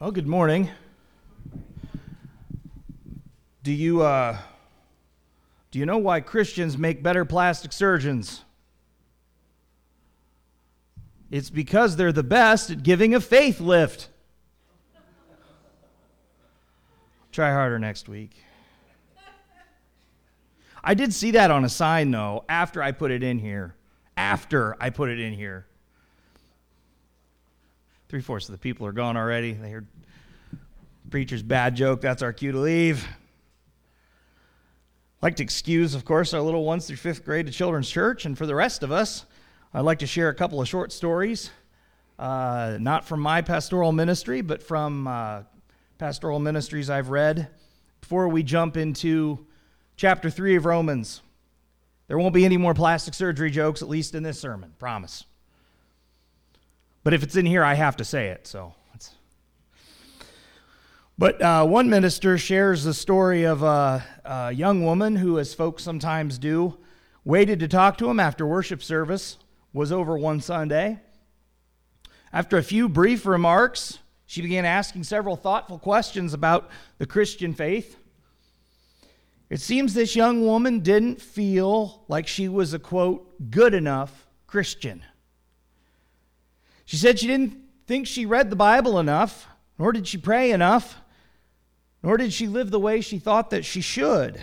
Well, good morning. Do you uh, do you know why Christians make better plastic surgeons? It's because they're the best at giving a faith lift. Try harder next week. I did see that on a sign though after I put it in here. After I put it in here. Three fourths of the people are gone already. They heard preacher's bad joke. That's our cue to leave. I'd like to excuse, of course, our little ones through fifth grade to Children's Church. And for the rest of us, I'd like to share a couple of short stories, uh, not from my pastoral ministry, but from uh, pastoral ministries I've read. Before we jump into chapter 3 of Romans, there won't be any more plastic surgery jokes, at least in this sermon, promise. But if it's in here, I have to say it. So, but uh, one minister shares the story of a, a, young woman who, as folks sometimes do, waited to talk to him after worship service was over one Sunday. After a few brief remarks, she began asking several thoughtful questions about the Christian faith. It seems this young woman didn't feel like she was a quote, good enough Christian. She said she didn't think she read the Bible enough, nor did she pray enough, nor did she live the way she thought that she should.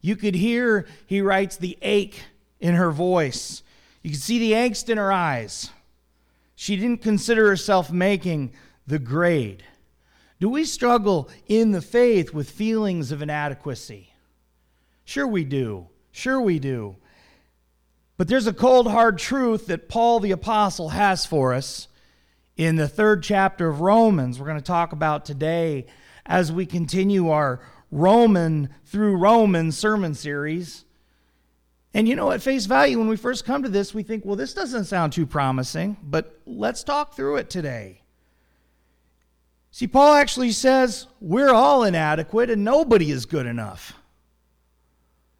You could hear, he writes, the ache in her voice. You could see the angst in her eyes. She didn't consider herself making the grade. Do we struggle in the faith with feelings of inadequacy? Sure, we do. Sure, we do. But there's a cold, hard truth that Paul the Apostle has for us in the third chapter of Romans. We're going to talk about today as we continue our Roman through Roman sermon series. And you know, at face value, when we first come to this, we think, well, this doesn't sound too promising, but let's talk through it today. See, Paul actually says we're all inadequate and nobody is good enough.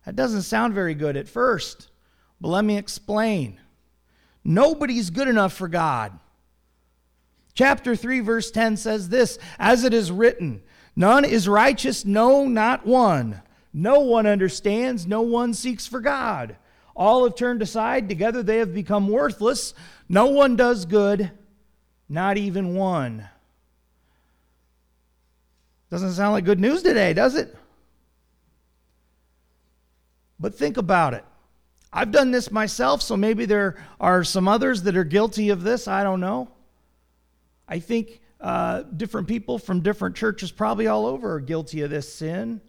That doesn't sound very good at first. But let me explain. Nobody's good enough for God. Chapter 3, verse 10 says this As it is written, none is righteous, no, not one. No one understands, no one seeks for God. All have turned aside, together they have become worthless. No one does good, not even one. Doesn't sound like good news today, does it? But think about it. I've done this myself, so maybe there are some others that are guilty of this. I don't know. I think uh, different people from different churches, probably all over, are guilty of this sin.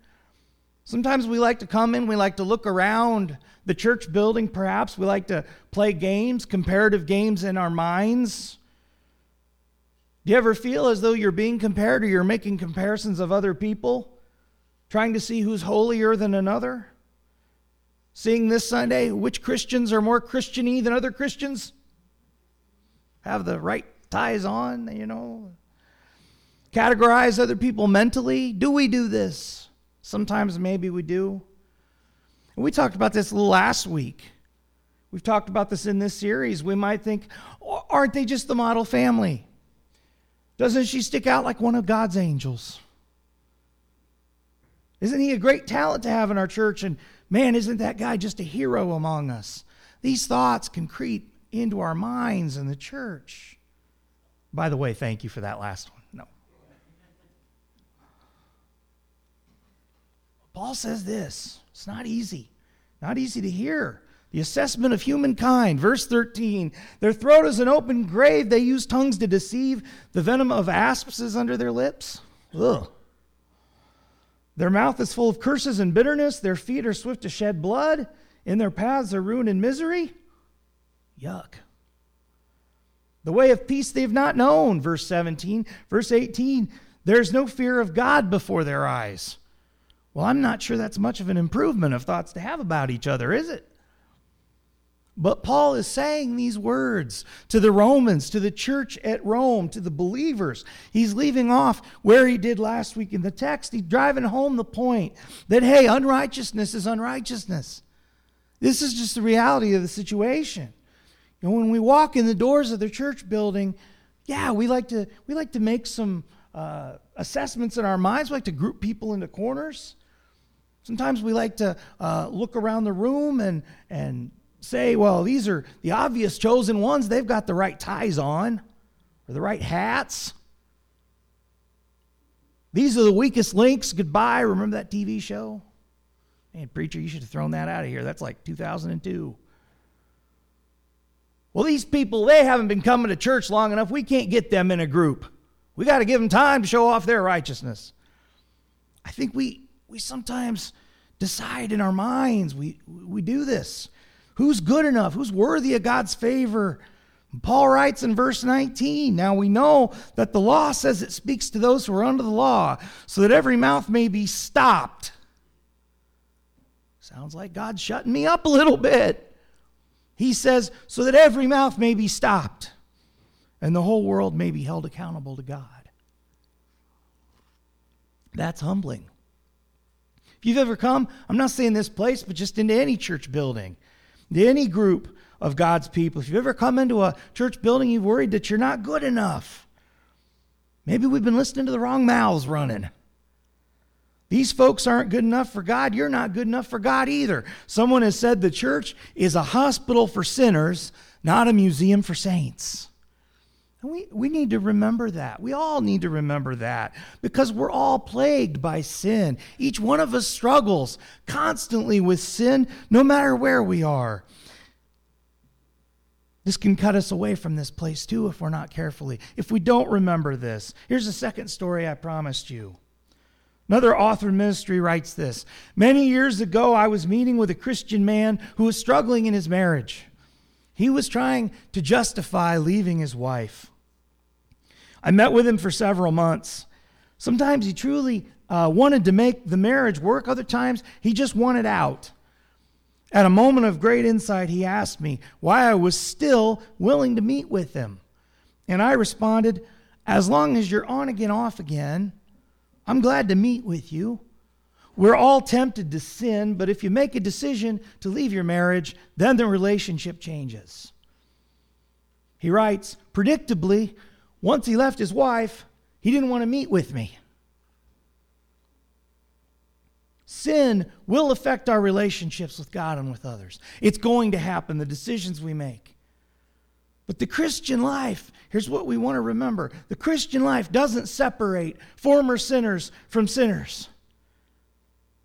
Sometimes we like to come in, we like to look around the church building, perhaps. We like to play games, comparative games in our minds. Do you ever feel as though you're being compared or you're making comparisons of other people, trying to see who's holier than another? Seeing this Sunday which Christians are more Christiany than other Christians? Have the right ties on, you know? Categorize other people mentally? Do we do this? Sometimes maybe we do. And we talked about this last week. We've talked about this in this series. We might think, aren't they just the model family? Doesn't she stick out like one of God's angels? Isn't he a great talent to have in our church? And Man, isn't that guy just a hero among us? These thoughts can creep into our minds in the church. By the way, thank you for that last one. No. Paul says this it's not easy, not easy to hear. The assessment of humankind, verse 13. Their throat is an open grave. They use tongues to deceive. The venom of asps is under their lips. Ugh. Their mouth is full of curses and bitterness. Their feet are swift to shed blood. In their paths are ruin and misery. Yuck. The way of peace they've not known. Verse 17. Verse 18. There's no fear of God before their eyes. Well, I'm not sure that's much of an improvement of thoughts to have about each other, is it? But Paul is saying these words to the Romans, to the church at Rome, to the believers. He's leaving off where he did last week in the text. He's driving home the point that, hey, unrighteousness is unrighteousness. This is just the reality of the situation. And when we walk in the doors of the church building, yeah, we like to, we like to make some uh, assessments in our minds. We like to group people into corners. Sometimes we like to uh, look around the room and, and say, well, these are the obvious chosen ones. They've got the right ties on or the right hats. These are the weakest links. Goodbye. Remember that TV show? Man, preacher, you should have thrown that out of here. That's like 2002. Well, these people, they haven't been coming to church long enough. We can't get them in a group. We got to give them time to show off their righteousness. I think we, we sometimes decide in our minds, we, we do this. Who's good enough? Who's worthy of God's favor? Paul writes in verse 19 Now we know that the law says it speaks to those who are under the law, so that every mouth may be stopped. Sounds like God's shutting me up a little bit. He says, so that every mouth may be stopped and the whole world may be held accountable to God. That's humbling. If you've ever come, I'm not saying this place, but just into any church building, into any group of God's people, if you've ever come into a church building, you've worried that you're not good enough. Maybe we've been listening to the wrong mouths running. These folks aren't good enough for God. You're not good enough for God either. Someone has said the church is a hospital for sinners, not a museum for saints. We, we need to remember that. We all need to remember that because we're all plagued by sin. Each one of us struggles constantly with sin, no matter where we are. This can cut us away from this place too if we're not carefully. If we don't remember this. Here's a second story I promised you. Another author in ministry writes this Many years ago, I was meeting with a Christian man who was struggling in his marriage. He was trying to justify leaving his wife. I met with him for several months. Sometimes he truly uh, wanted to make the marriage work, other times he just wanted out. At a moment of great insight, he asked me why I was still willing to meet with him. And I responded, As long as you're on again, off again, I'm glad to meet with you. We're all tempted to sin, but if you make a decision to leave your marriage, then the relationship changes. He writes, predictably, once he left his wife, he didn't want to meet with me. Sin will affect our relationships with God and with others. It's going to happen, the decisions we make. But the Christian life, here's what we want to remember the Christian life doesn't separate former sinners from sinners.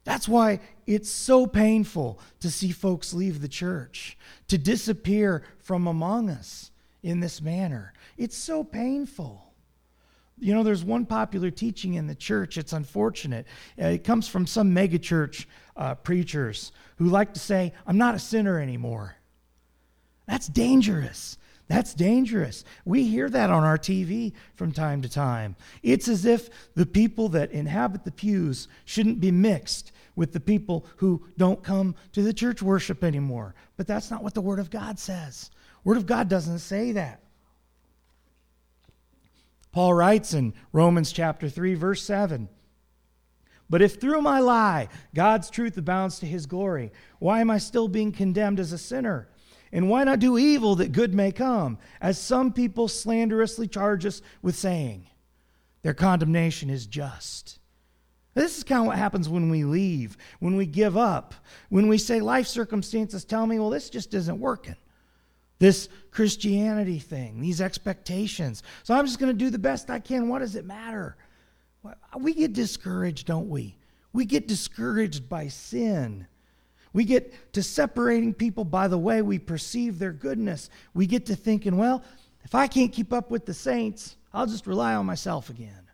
That's why it's so painful to see folks leave the church, to disappear from among us in this manner. It's so painful. You know, there's one popular teaching in the church. It's unfortunate. Uh, it comes from some megachurch uh, preachers who like to say, I'm not a sinner anymore. That's dangerous. That's dangerous. We hear that on our TV from time to time. It's as if the people that inhabit the pews shouldn't be mixed with the people who don't come to the church worship anymore. But that's not what the Word of God says. Word of God doesn't say that. Paul writes in Romans chapter 3 verse 7, but if through my lie God's truth abounds to his glory, why am I still being condemned as a sinner? And why not do evil that good may come, as some people slanderously charge us with saying? Their condemnation is just. This is kind of what happens when we leave, when we give up, when we say life circumstances tell me, well, this just isn't working. This Christianity thing, these expectations. So I'm just going to do the best I can. What does it matter? We get discouraged, don't we? We get discouraged by sin. We get to separating people by the way we perceive their goodness. We get to thinking, well, if I can't keep up with the saints, I'll just rely on myself again.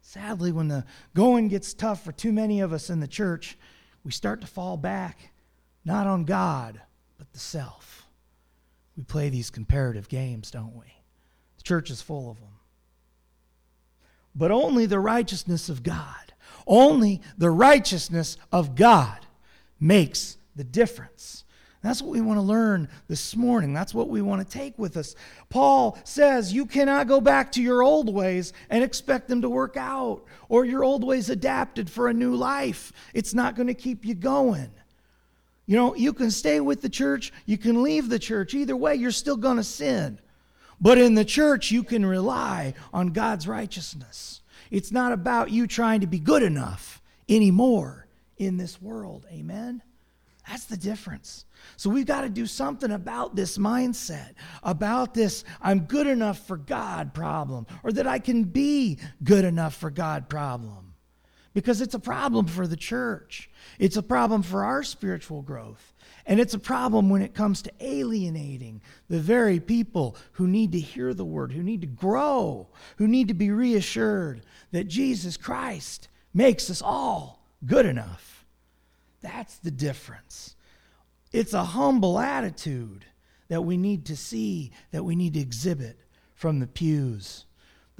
Sadly, when the going gets tough for too many of us in the church, we start to fall back, not on God, but the self. We play these comparative games, don't we? The church is full of them. But only the righteousness of God only the righteousness of God makes the difference. That's what we want to learn this morning. That's what we want to take with us. Paul says you cannot go back to your old ways and expect them to work out, or your old ways adapted for a new life. It's not going to keep you going. You know, you can stay with the church, you can leave the church. Either way, you're still going to sin. But in the church, you can rely on God's righteousness. It's not about you trying to be good enough anymore in this world. Amen? That's the difference. So we've got to do something about this mindset, about this I'm good enough for God problem, or that I can be good enough for God problem. Because it's a problem for the church, it's a problem for our spiritual growth. And it's a problem when it comes to alienating the very people who need to hear the word, who need to grow, who need to be reassured that Jesus Christ makes us all good enough. That's the difference. It's a humble attitude that we need to see, that we need to exhibit from the pews.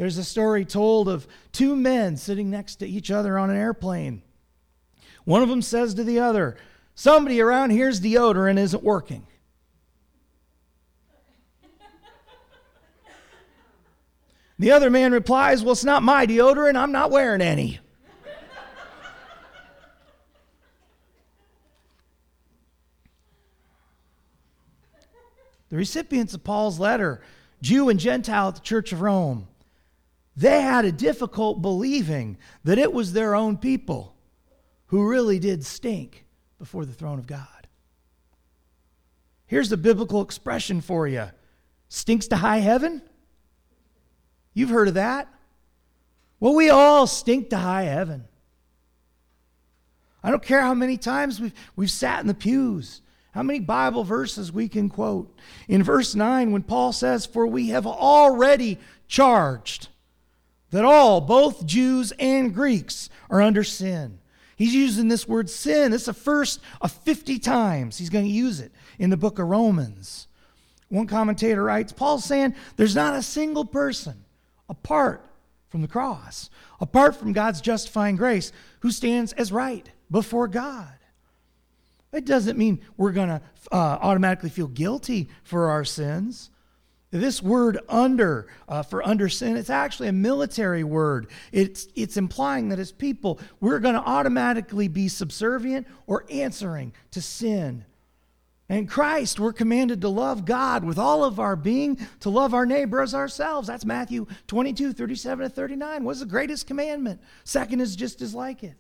There's a story told of two men sitting next to each other on an airplane. One of them says to the other, Somebody around here's deodorant isn't working. The other man replies, Well, it's not my deodorant. I'm not wearing any. the recipients of Paul's letter, Jew and Gentile at the Church of Rome, they had a difficult believing that it was their own people who really did stink before the throne of God. Here's the biblical expression for you stinks to high heaven? You've heard of that? Well, we all stink to high heaven. I don't care how many times we've, we've sat in the pews how many Bible verses we can quote? In verse 9, when Paul says, For we have already charged that all, both Jews and Greeks, are under sin. He's using this word sin. It's the first of 50 times he's going to use it in the book of Romans. One commentator writes Paul's saying there's not a single person apart from the cross, apart from God's justifying grace, who stands as right before God. It doesn't mean we're going to uh, automatically feel guilty for our sins. This word under, uh, for under sin, it's actually a military word. It's, it's implying that as people, we're going to automatically be subservient or answering to sin. And Christ, we're commanded to love God with all of our being, to love our neighbor as ourselves. That's Matthew 22, 37 to 39. What's the greatest commandment? Second is just as like it.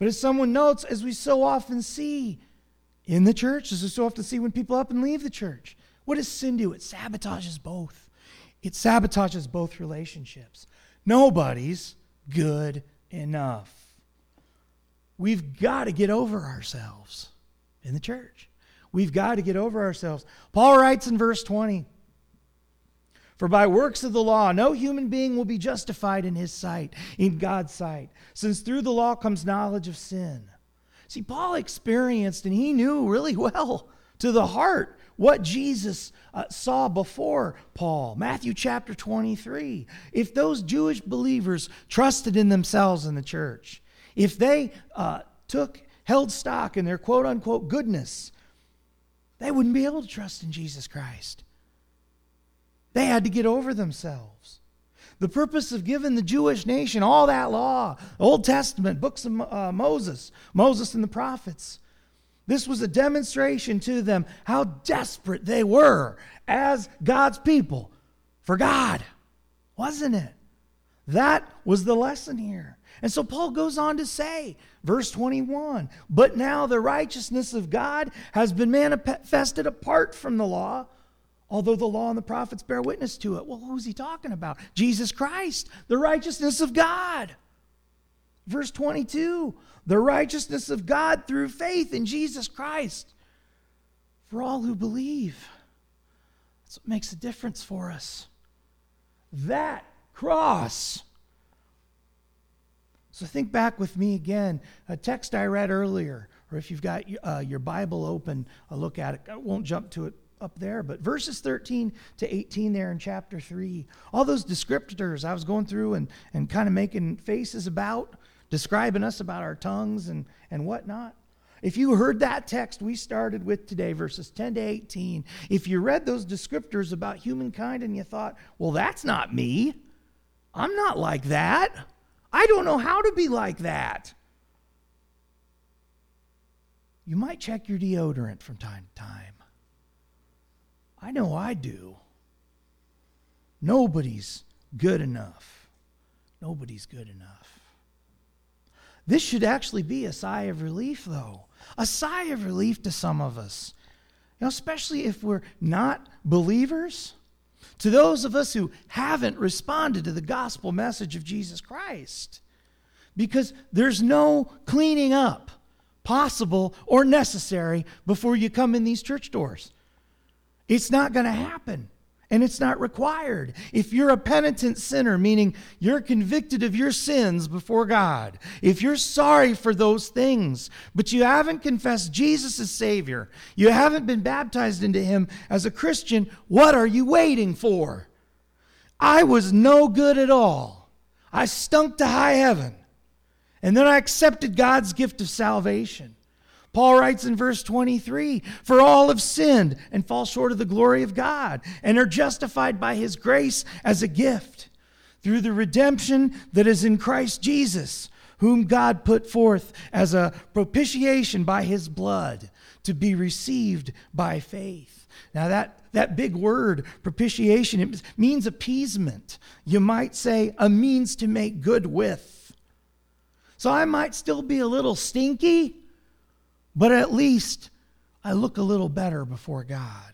But as someone notes, as we so often see in the church, as we so often see when people up and leave the church, what does sin do? It sabotages both. It sabotages both relationships. Nobody's good enough. We've got to get over ourselves in the church. We've got to get over ourselves. Paul writes in verse 20 for by works of the law, no human being will be justified in his sight, in God's sight, since through the law comes knowledge of sin. See, Paul experienced and he knew really well to the heart what Jesus uh, saw before Paul. Matthew chapter 23. If those Jewish believers trusted in themselves in the church, if they uh, took, held stock in their quote unquote goodness, they wouldn't be able to trust in Jesus Christ. They had to get over themselves. The purpose of giving the Jewish nation all that law, Old Testament, books of uh, Moses, Moses and the prophets, this was a demonstration to them how desperate they were as God's people for God, wasn't it? That was the lesson here. And so Paul goes on to say, verse 21 But now the righteousness of God has been manifested apart from the law Although the law and the prophets bear witness to it. Well, who's he talking about? Jesus Christ, the righteousness of God. Verse 22 the righteousness of God through faith in Jesus Christ for all who believe. That's what makes a difference for us. That cross. So think back with me again. A text I read earlier, or if you've got uh, your Bible open, a look at it. I won't jump to it up there, but verses 13 to 18 there in chapter 3, all those descriptors I was going through and, and kind of making faces about, describing us about our tongues and, and whatnot. If you heard that text we started with today, verses 10 to 18, if you read those descriptors about humankind and you thought, well, that's not me, I'm not like that, I don't know how to be like that. You might check your deodorant from time to time. I know I do. Nobody's good enough. Nobody's good enough. This should actually be a sigh of relief, though. A sigh of relief to some of us. You know, especially if we're not believers. To those of us who haven't responded to the gospel message of Jesus Christ. Because there's no cleaning up possible or necessary before you come in these church doors. It's not going to happen. And it's not required. If you're a penitent sinner, meaning you're convicted of your sins before God, if you're sorry for those things, but you haven't confessed Jesus as Savior, you haven't been baptized into Him as a Christian, what are you waiting for? I was no good at all. I stunk to high heaven. And then I accepted God's gift of salvation. Paul writes in verse 23 For all have sinned and fall short of the glory of God, and are justified by his grace as a gift through the redemption that is in Christ Jesus, whom God put forth as a propitiation by his blood to be received by faith. Now, that, that big word, propitiation, it means appeasement. You might say a means to make good with. So I might still be a little stinky but at least I look a little better before God.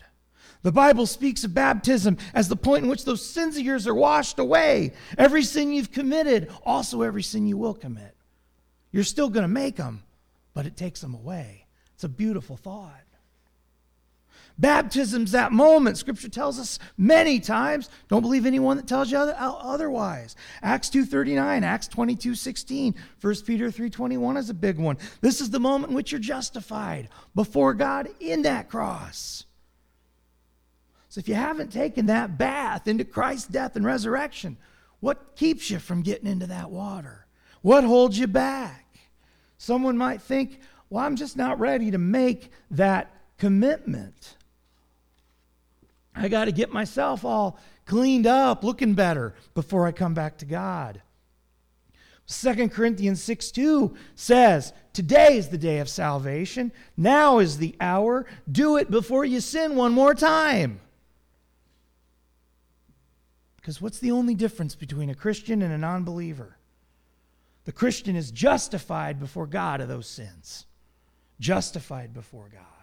The Bible speaks of baptism as the point in which those sins of yours are washed away. Every sin you've committed, also every sin you will commit. You're still going to make them, but it takes them away. It's a beautiful thought. Baptism's that moment. Scripture tells us many times. Don't believe anyone that tells you otherwise. Acts 2.39, Acts 22.16, 1 Peter 3.21 is a big one. This is the moment in which you're justified before God in that cross. So if you haven't taken that bath into Christ's death and resurrection, what keeps you from getting into that water? What holds you back? Someone might think, well, I'm just not ready to make that commitment. I got to get myself all cleaned up, looking better before I come back to God. 2 Corinthians 6 2 says, Today is the day of salvation. Now is the hour. Do it before you sin one more time. Because what's the only difference between a Christian and a non believer? The Christian is justified before God of those sins. Justified before God.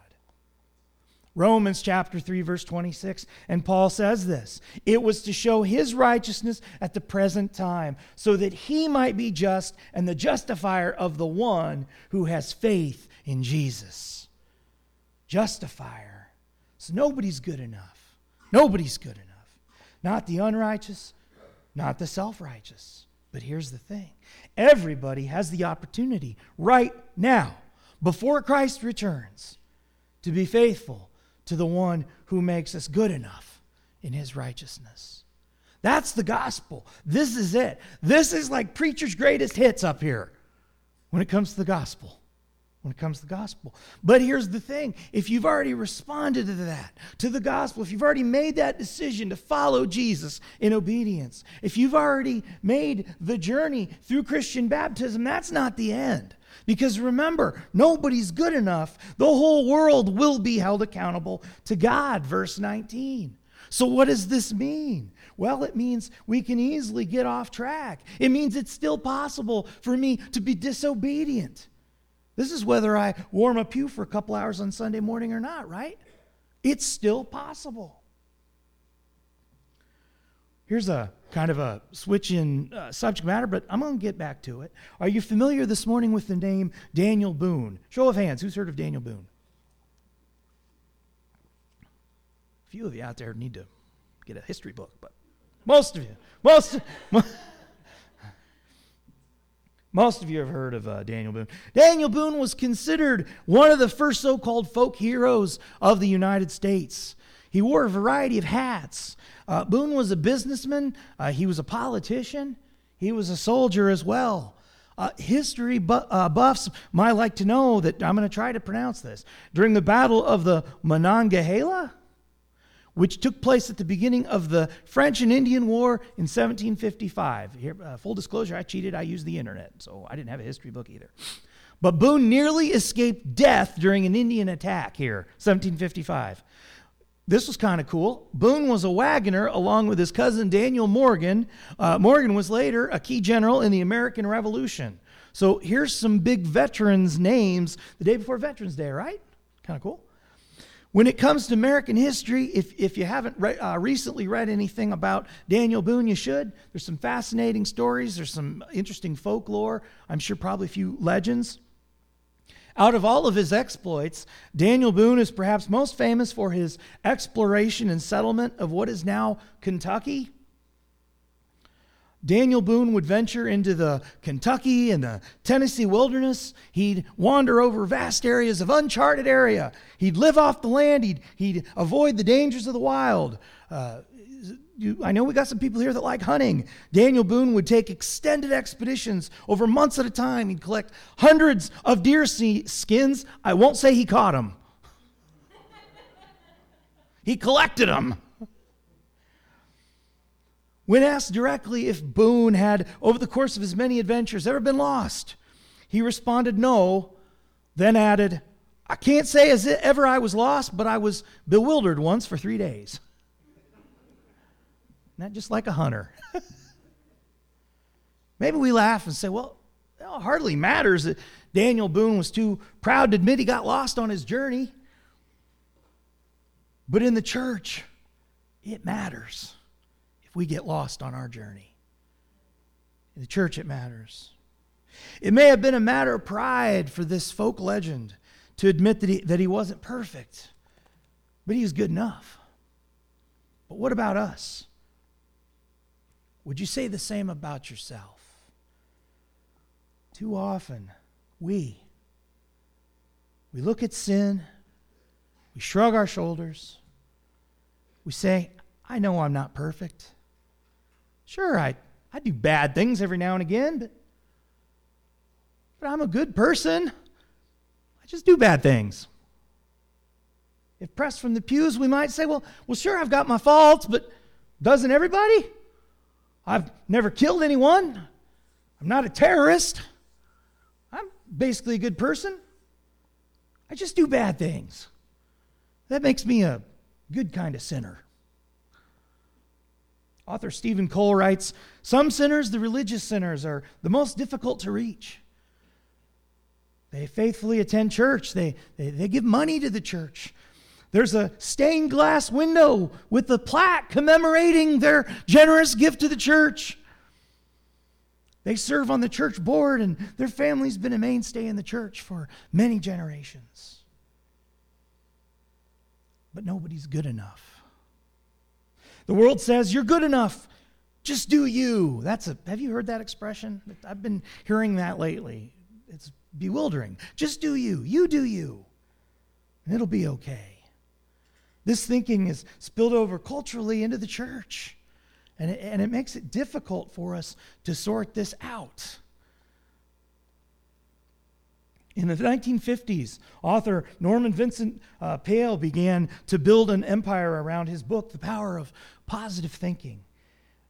Romans chapter 3, verse 26. And Paul says this It was to show his righteousness at the present time, so that he might be just and the justifier of the one who has faith in Jesus. Justifier. So nobody's good enough. Nobody's good enough. Not the unrighteous, not the self righteous. But here's the thing everybody has the opportunity right now, before Christ returns, to be faithful to the one who makes us good enough in his righteousness. That's the gospel. This is it. This is like preacher's greatest hits up here when it comes to the gospel. When it comes to the gospel. But here's the thing if you've already responded to that, to the gospel, if you've already made that decision to follow Jesus in obedience, if you've already made the journey through Christian baptism, that's not the end. Because remember, nobody's good enough. The whole world will be held accountable to God, verse 19. So, what does this mean? Well, it means we can easily get off track. It means it's still possible for me to be disobedient. This is whether I warm a pew for a couple hours on Sunday morning or not, right? It's still possible. Here's a kind of a switch in uh, subject matter, but I'm going to get back to it. Are you familiar this morning with the name Daniel Boone? Show of hands, who's heard of Daniel Boone? A few of you out there need to get a history book, but most of you, most, most of you have heard of uh, Daniel Boone. Daniel Boone was considered one of the first so called folk heroes of the United States. He wore a variety of hats. Uh, Boone was a businessman, uh, he was a politician, he was a soldier as well. Uh, history bu- uh, buffs might like to know that I'm going to try to pronounce this. During the Battle of the Monongahela, which took place at the beginning of the French and Indian War in 1755. Here, uh, full disclosure, I cheated. I used the internet, so I didn't have a history book either. But Boone nearly escaped death during an Indian attack here, 1755 this was kind of cool. Boone was a wagoner along with his cousin Daniel Morgan. Uh, Morgan was later a key general in the American Revolution. So here's some big veterans' names the day before Veterans Day, right? Kind of cool. When it comes to American history, if, if you haven't re- uh, recently read anything about Daniel Boone, you should. There's some fascinating stories, there's some interesting folklore, I'm sure probably a few legends. Out of all of his exploits, Daniel Boone is perhaps most famous for his exploration and settlement of what is now Kentucky. Daniel Boone would venture into the Kentucky and the Tennessee wilderness. He'd wander over vast areas of uncharted area. He'd live off the land. He'd, he'd avoid the dangers of the wild. Uh, I know we got some people here that like hunting. Daniel Boone would take extended expeditions over months at a time. He'd collect hundreds of deer skins. I won't say he caught them, he collected them. When asked directly if Boone had, over the course of his many adventures, ever been lost, he responded no, then added, I can't say as ever I was lost, but I was bewildered once for three days. Not just like a hunter. Maybe we laugh and say, well, it hardly matters that Daniel Boone was too proud to admit he got lost on his journey. But in the church, it matters if we get lost on our journey. In the church, it matters. It may have been a matter of pride for this folk legend to admit that he, that he wasn't perfect, but he was good enough. But what about us? Would you say the same about yourself? Too often, we we look at sin, we shrug our shoulders, we say, I know I'm not perfect. Sure, I, I do bad things every now and again, but, but I'm a good person. I just do bad things. If pressed from the pews, we might say, well, well, sure, I've got my faults, but doesn't everybody? I've never killed anyone. I'm not a terrorist. I'm basically a good person. I just do bad things. That makes me a good kind of sinner. Author Stephen Cole writes Some sinners, the religious sinners, are the most difficult to reach. They faithfully attend church, they, they, they give money to the church. There's a stained glass window with a plaque commemorating their generous gift to the church. They serve on the church board, and their family's been a mainstay in the church for many generations. But nobody's good enough. The world says, You're good enough. Just do you. That's a, have you heard that expression? I've been hearing that lately. It's bewildering. Just do you. You do you. And it'll be okay. This thinking is spilled over culturally into the church. And it, and it makes it difficult for us to sort this out. In the 1950s, author Norman Vincent uh, Peale began to build an empire around his book, The Power of Positive Thinking.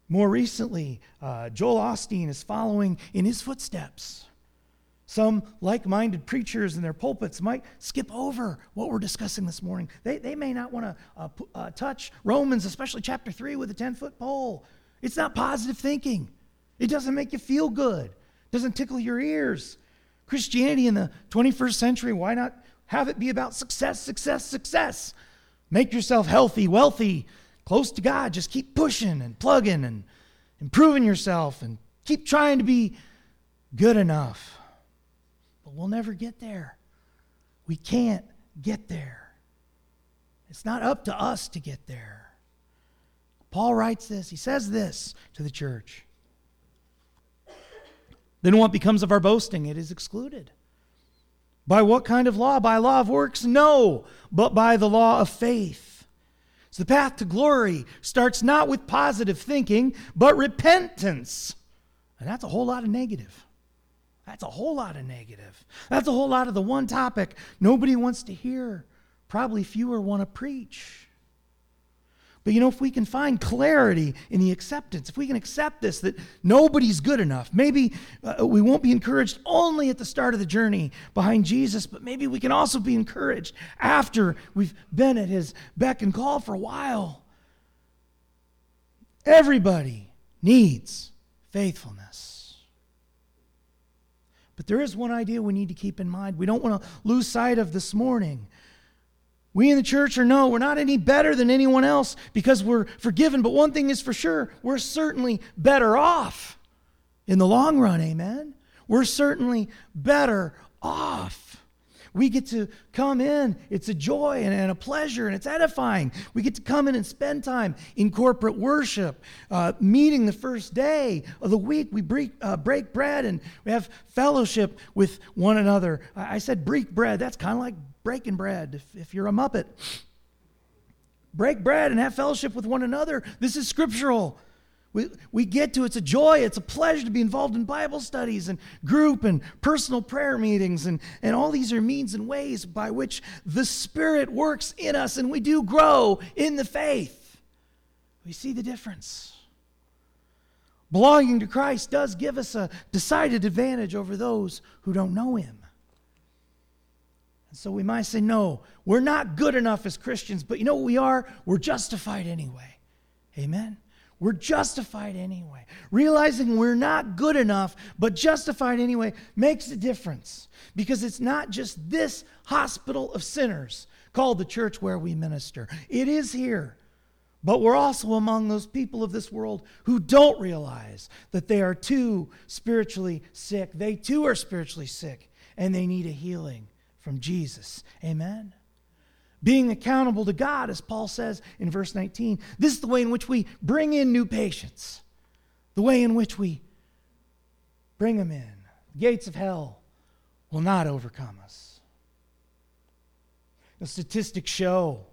More recently, uh, Joel Osteen is following in his footsteps. Some like minded preachers in their pulpits might skip over what we're discussing this morning. They, they may not want to uh, uh, touch Romans, especially chapter 3, with a 10 foot pole. It's not positive thinking, it doesn't make you feel good, doesn't tickle your ears. Christianity in the 21st century, why not have it be about success, success, success? Make yourself healthy, wealthy, close to God. Just keep pushing and plugging and improving yourself and keep trying to be good enough. But we'll never get there. We can't get there. It's not up to us to get there. Paul writes this, he says this to the church. Then what becomes of our boasting? It is excluded. By what kind of law? By law of works? No, but by the law of faith. So the path to glory starts not with positive thinking, but repentance. And that's a whole lot of negative. That's a whole lot of negative. That's a whole lot of the one topic nobody wants to hear. Probably fewer want to preach. But you know, if we can find clarity in the acceptance, if we can accept this, that nobody's good enough, maybe uh, we won't be encouraged only at the start of the journey behind Jesus, but maybe we can also be encouraged after we've been at his beck and call for a while. Everybody needs faithfulness. But there is one idea we need to keep in mind. We don't want to lose sight of this morning. We in the church are no, we're not any better than anyone else because we're forgiven. But one thing is for sure, we're certainly better off in the long run, amen? We're certainly better off. We get to come in. It's a joy and, a pleasure and it's edifying. We get to come in and spend time in corporate worship, uh, meeting the first day of the week. We break, uh, break bread and we have fellowship with one another. I, I said break bread. That's kind of like breaking bread if, if you're a Muppet. Break bread and have fellowship with one another. This is scriptural. We, we get to it's a joy, it's a pleasure to be involved in Bible studies and group and personal prayer meetings. And, and all these are means and ways by which the Spirit works in us and we do grow in the faith. We see the difference. Belonging to Christ does give us a decided advantage over those who don't know Him. And so we might say, no, we're not good enough as Christians, but you know what we are? We're justified anyway. Amen? We're justified anyway. Realizing we're not good enough, but justified anyway, makes a difference because it's not just this hospital of sinners called the church where we minister. It is here. But we're also among those people of this world who don't realize that they are too spiritually sick. They too are spiritually sick and they need a healing from Jesus. Amen? Being accountable to God, as Paul says in verse 19. This is the way in which we bring in new patients, the way in which we bring them in. The gates of hell will not overcome us. The statistics show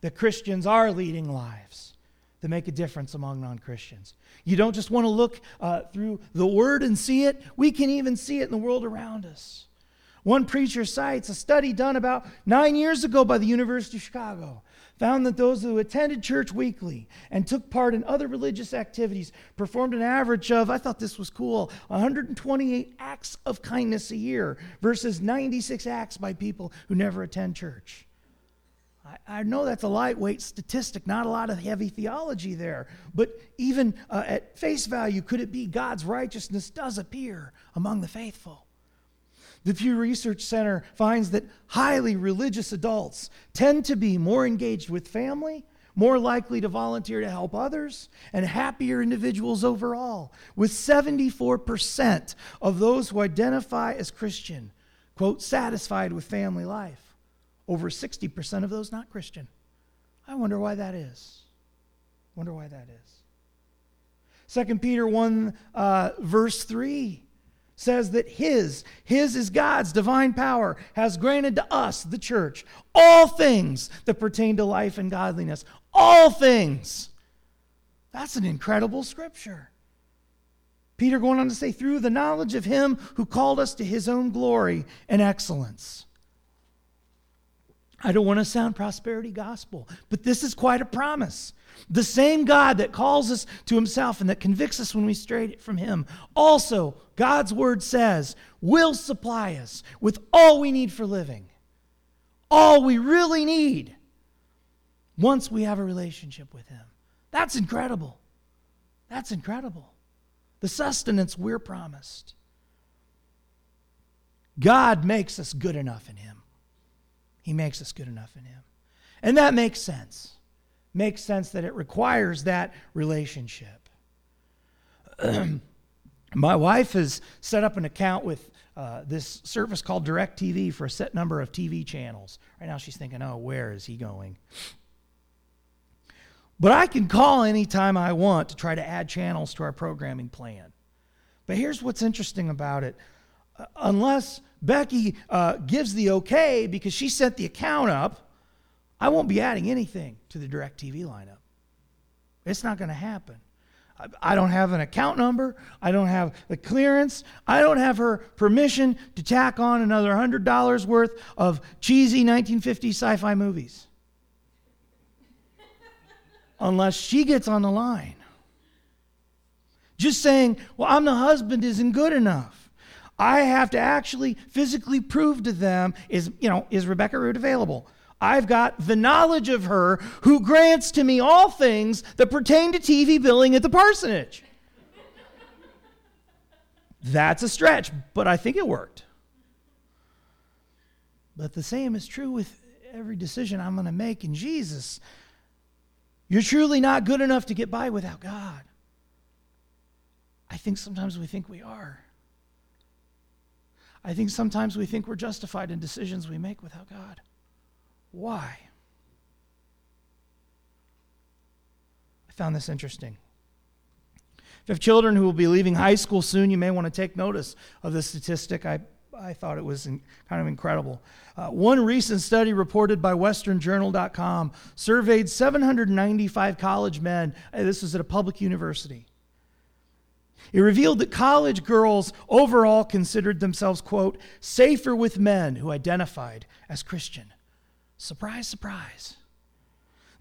that Christians are leading lives that make a difference among non Christians. You don't just want to look uh, through the Word and see it, we can even see it in the world around us. One preacher cites a study done about nine years ago by the University of Chicago found that those who attended church weekly and took part in other religious activities performed an average of, I thought this was cool, 128 acts of kindness a year versus 96 acts by people who never attend church. I, know that's a lightweight statistic, not a lot of heavy theology there, but even uh, at face value, could it be God's righteousness does appear among the faithful? The Pew Research Center finds that highly religious adults tend to be more engaged with family, more likely to volunteer to help others, and happier individuals overall, with 74% of those who identify as Christian, quote, satisfied with family life. Over 60% of those not Christian. I wonder why that is. Wonder why that is. 2 Peter 1, uh, verse 3 says that his, his is God's divine power, has granted to us, the church, all things that pertain to life and godliness. All things. That's an incredible scripture. Peter going on to say, through the knowledge of him who called us to his own glory and excellence. I don't want to sound prosperity gospel, but this is quite a promise. The same God that calls us to himself and that convicts us when we stray from him, also, God's word says, will supply us with all we need for living. All we really need once we have a relationship with him. That's incredible. That's incredible. The sustenance we're promised. God makes us good enough in him. He makes us good enough in him. And that makes sense makes sense that it requires that relationship. My wife has set up an account with uh, this service called DirecTV for a set number of TV channels. Right now she's thinking, oh, where is he going? But I can call anytime I want to try to add channels to our programming plan. But here's what's interesting about it. Uh, unless Becky uh, gives the okay because she set the account up, I won't be adding anything to the DirecTV lineup. It's not going to happen. I don't have an account number. I don't have the clearance. I don't have her permission to tack on another $100 worth of cheesy 1950s sci fi movies. unless she gets on the line. Just saying, well, I'm the husband isn't good enough. I have to actually physically prove to them is, you know, is Rebecca Root available? I've got the knowledge of her who grants to me all things that pertain to TV billing at the parsonage. That's a stretch, but I think it worked. But the same is true with every decision I'm going to make in Jesus. You're truly not good enough to get by without God. I think sometimes we think we are. I think sometimes we think we're justified in decisions we make without God. Why? I found this interesting. If you have children who will be leaving high school soon, you may want to take notice of this statistic. I, I thought it was in, kind of incredible. Uh, one recent study reported by WesternJournal.com surveyed 795 college men. This was at a public university. It revealed that college girls overall considered themselves, quote, safer with men who identified as Christian. Surprise, surprise.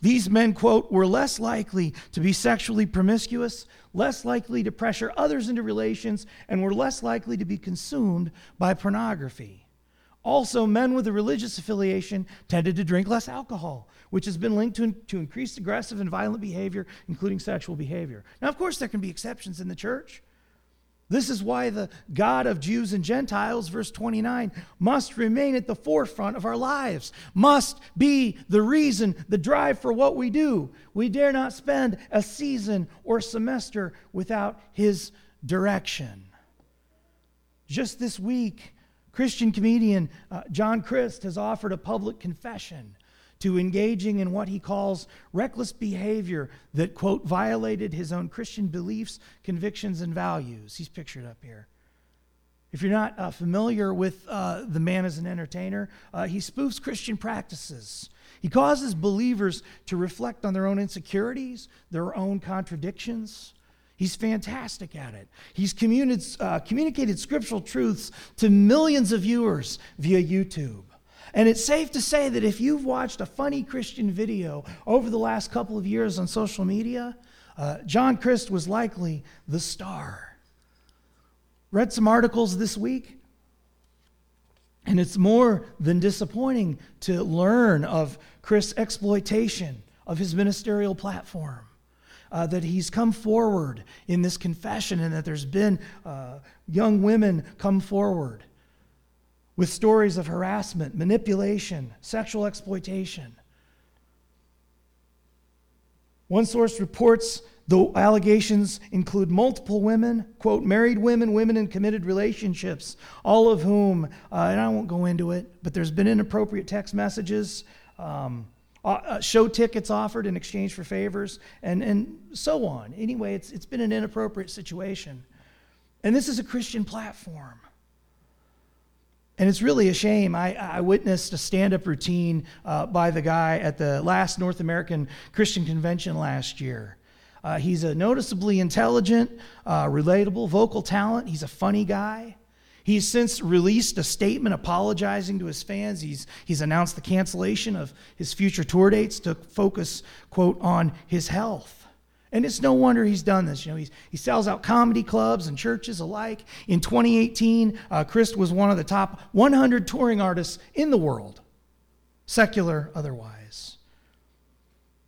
These men, quote, were less likely to be sexually promiscuous, less likely to pressure others into relations, and were less likely to be consumed by pornography. Also, men with a religious affiliation tended to drink less alcohol, which has been linked to, to increased aggressive and violent behavior, including sexual behavior. Now, of course, there can be exceptions in the church. This is why the God of Jews and Gentiles, verse 29, must remain at the forefront of our lives, must be the reason, the drive for what we do. We dare not spend a season or semester without his direction. Just this week, Christian comedian uh, John Crist has offered a public confession to engaging in what he calls reckless behavior that, quote, violated his own Christian beliefs, convictions, and values. He's pictured up here. If you're not uh, familiar with uh, the man as an entertainer, uh, he spoofs Christian practices. He causes believers to reflect on their own insecurities, their own contradictions. He's fantastic at it. He's communicated, uh, communicated scriptural truths to millions of viewers via YouTube. And it's safe to say that if you've watched a funny Christian video over the last couple of years on social media, uh, John Crist was likely the star. Read some articles this week, and it's more than disappointing to learn of Crist's exploitation of his ministerial platform. Uh, that he's come forward in this confession and that there's been uh, young women come forward with stories of harassment, manipulation, sexual exploitation. One source reports the allegations include multiple women, quote, married women, women in committed relationships, all of whom, uh, and I won't go into it, but there's been inappropriate text messages, um, uh, uh show tickets offered in exchange for favors, and, and so on. Anyway, it's, it's been an inappropriate situation. And this is a Christian platform. And it's really a shame. I, I witnessed a stand up routine uh, by the guy at the last North American Christian Convention last year. Uh, he's a noticeably intelligent, uh, relatable, vocal talent. He's a funny guy. He's since released a statement apologizing to his fans. He's, he's announced the cancellation of his future tour dates to focus, quote, on his health. And it's no wonder he's done this. You know, he's, he sells out comedy clubs and churches alike. In 2018, uh, Crist was one of the top 100 touring artists in the world, secular otherwise.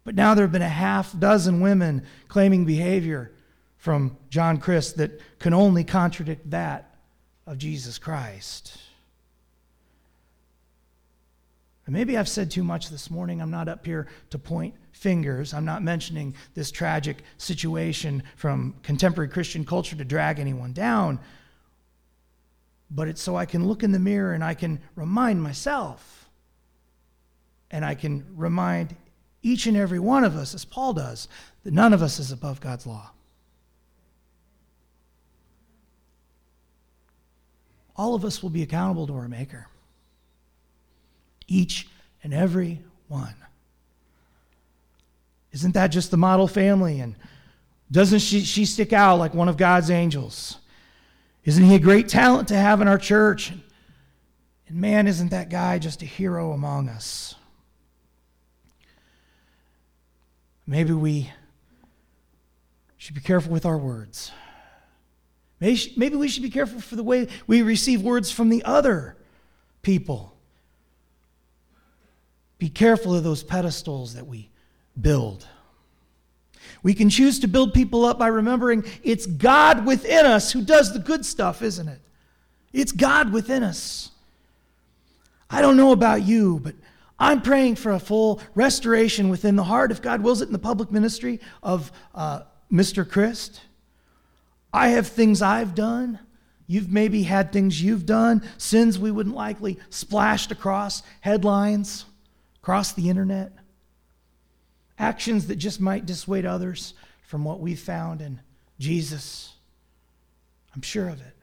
But now there have been a half dozen women claiming behavior from John Crist that can only contradict that of Jesus Christ. And maybe I've said too much this morning. I'm not up here to point fingers. I'm not mentioning this tragic situation from contemporary Christian culture to drag anyone down. But it's so I can look in the mirror and I can remind myself. And I can remind each and every one of us, as Paul does, that none of us is above God's law. All of us will be accountable to our Maker. Each and every one. Isn't that just the model family? And doesn't she, she stick out like one of God's angels? Isn't he a great talent to have in our church? And man, isn't that guy just a hero among us? maybe we should be careful with our words. Maybe we should be careful for the way we receive words from the other people. Be careful of those pedestals that we build. We can choose to build people up by remembering it's God within us who does the good stuff, isn't it? It's God within us. I don't know about you, but I'm praying for a full restoration within the heart, if God wills it, in the public ministry of uh, Mr. Christ. I have things I've done. You've maybe had things you've done, sins we wouldn't likely splashed across headlines, across the internet, actions that just might dissuade others from what we've found in Jesus. I'm sure of it.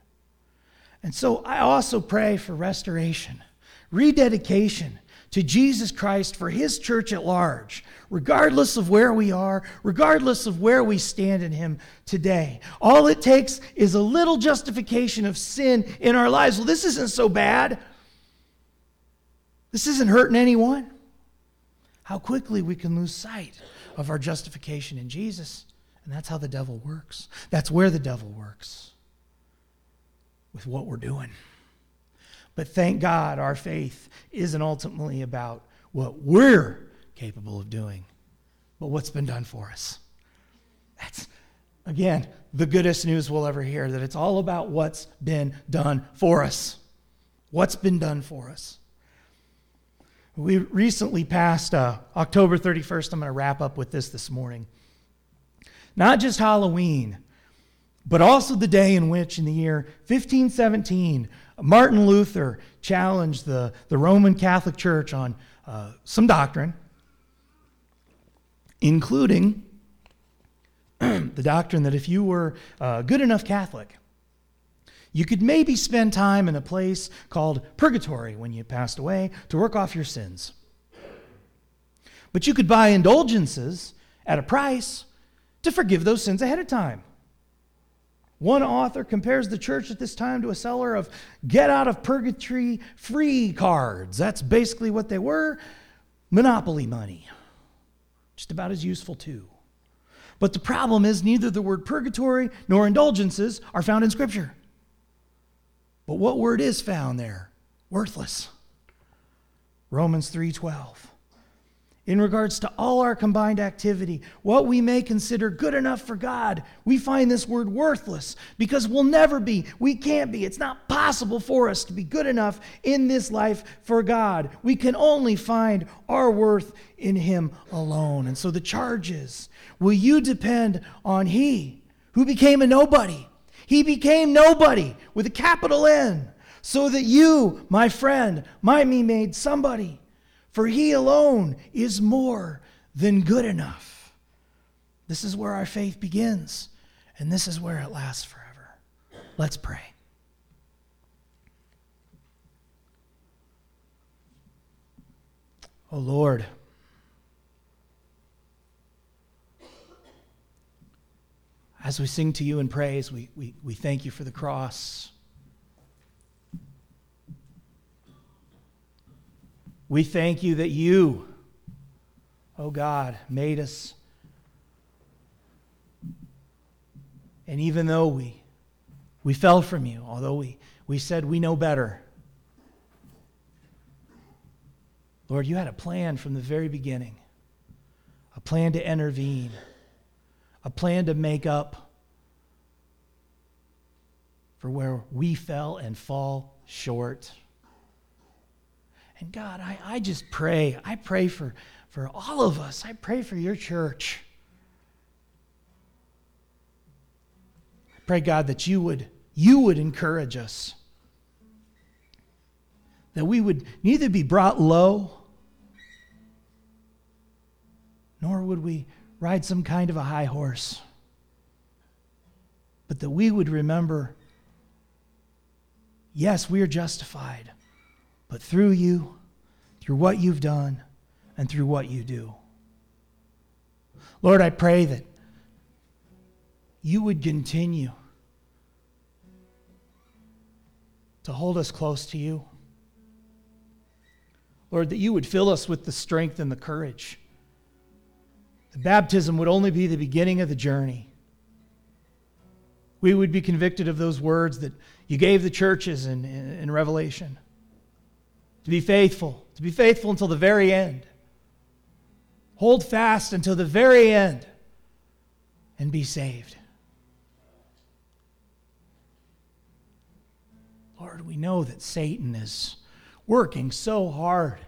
And so I also pray for restoration, rededication to Jesus Christ for his church at large, regardless of where we are, regardless of where we stand in him today. All it takes is a little justification of sin in our lives. Well, this isn't so bad. This isn't hurting anyone. How quickly we can lose sight of our justification in Jesus. And that's how the devil works. That's where the devil works with what we're doing. But thank God our faith isn't ultimately about what we're capable of doing, but what's been done for us. That's, again, the goodest news we'll ever hear that it's all about what's been done for us. What's been done for us. We recently passed uh, October 31st. I'm going to wrap up with this this morning. Not just Halloween, but also the day in which, in the year 1517, Martin Luther challenged the, the Roman Catholic Church on uh, some doctrine, including the doctrine that if you were a good enough Catholic, you could maybe spend time in a place called purgatory when you passed away to work off your sins. But you could buy indulgences at a price to forgive those sins ahead of time. One author compares the church at this time to a seller of get out of purgatory free cards. That's basically what they were monopoly money. Just about as useful, too. But the problem is, neither the word purgatory nor indulgences are found in Scripture. But what word is found there? Worthless. Romans 3:12 in regards to all our combined activity, what we may consider good enough for God, we find this word worthless because we'll never be, we can't be. It's not possible for us to be good enough in this life for God. We can only find our worth in Him alone. And so the charge is will you depend on He who became a nobody? He became nobody with a capital N so that you, my friend, might be made somebody for he alone is more than good enough. This is where our faith begins, and this is where it lasts forever. Let's pray. Oh Lord, as we sing to you in praise, we, we, we thank you for the cross. We thank you that you, oh God, made us. And even though we, we fell from you, although we, we said we know better, Lord, you had a plan from the very beginning a plan to intervene, a plan to make up for where we fell and fall short. And God, I, I just pray. I pray for, for all of us. I pray for your church. I pray, God, that you would, you would encourage us. That we would neither be brought low, nor would we ride some kind of a high horse, but that we would remember yes, we are justified but through you, through what you've done, and through what you do. Lord, I pray that you would continue to hold us close to you. Lord, that you would fill us with the strength and the courage The baptism would only be the beginning of the journey. We would be convicted of those words that you gave the churches in, in, in Revelation to be faithful, to be faithful until the very end. Hold fast until the very end and be saved. Lord, we know that Satan is working so hard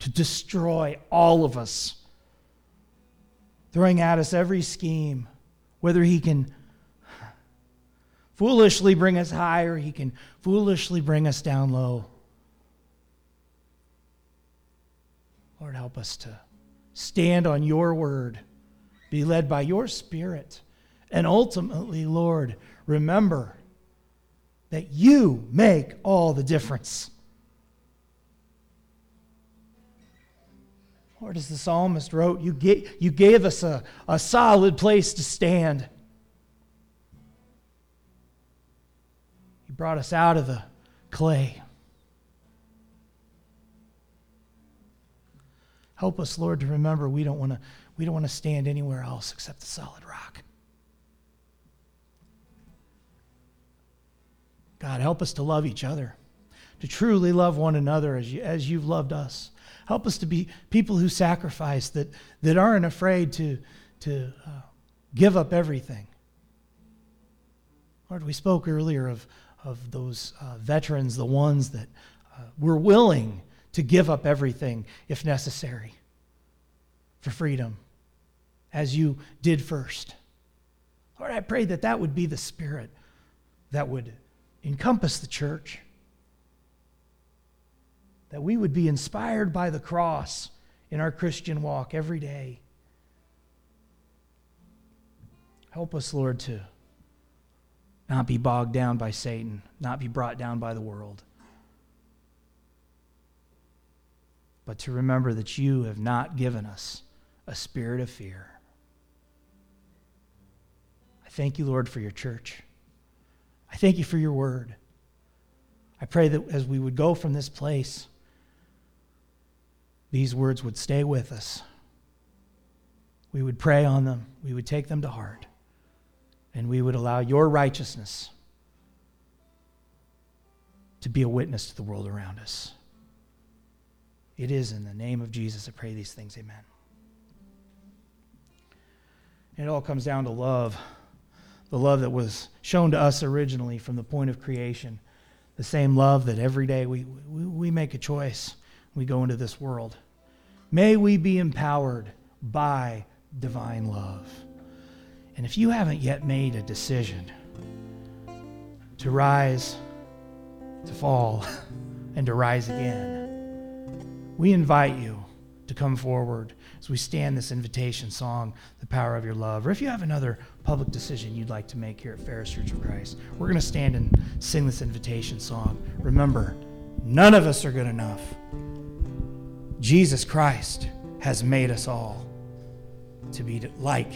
to destroy all of us, throwing at us every scheme, whether he can foolishly bring us high or he can foolishly bring us down low. Lord, help us to stand on your word, be led by your spirit, and ultimately, Lord, remember that you make all the difference. Lord, as the psalmist wrote, you gave, you gave us a, a solid place to stand. You brought us out of the clay. Help us, Lord, to remember we don't want to we don't want to stand anywhere else except the solid rock. God, help us to love each other, to truly love one another as, you, as you've loved us. Help us to be people who sacrifice, that, that aren't afraid to, to uh, give up everything. Lord, we spoke earlier of, of those uh, veterans, the ones that uh, were willing to give up everything if necessary for freedom, as you did first. Lord, I pray that that would be the spirit that would encompass the church, that we would be inspired by the cross in our Christian walk every day. Help us, Lord, to not be bogged down by Satan, not be brought down by the world. But to remember that you have not given us a spirit of fear. I thank you, Lord, for your church. I thank you for your word. I pray that as we would go from this place, these words would stay with us. We would pray on them, we would take them to heart, and we would allow your righteousness to be a witness to the world around us. It is in the name of Jesus I pray these things. Amen. And it all comes down to love. The love that was shown to us originally from the point of creation. The same love that every day we, we, we make a choice. We go into this world. May we be empowered by divine love. And if you haven't yet made a decision to rise, to fall, and to rise again, we invite you to come forward as we stand this invitation song, The Power of Your Love. Or if you have another public decision you'd like to make here at Ferris Church of Christ, we're going to stand and sing this invitation song. Remember, none of us are good enough. Jesus Christ has made us all to be like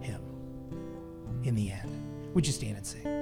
him in the end. Would you stand and sing?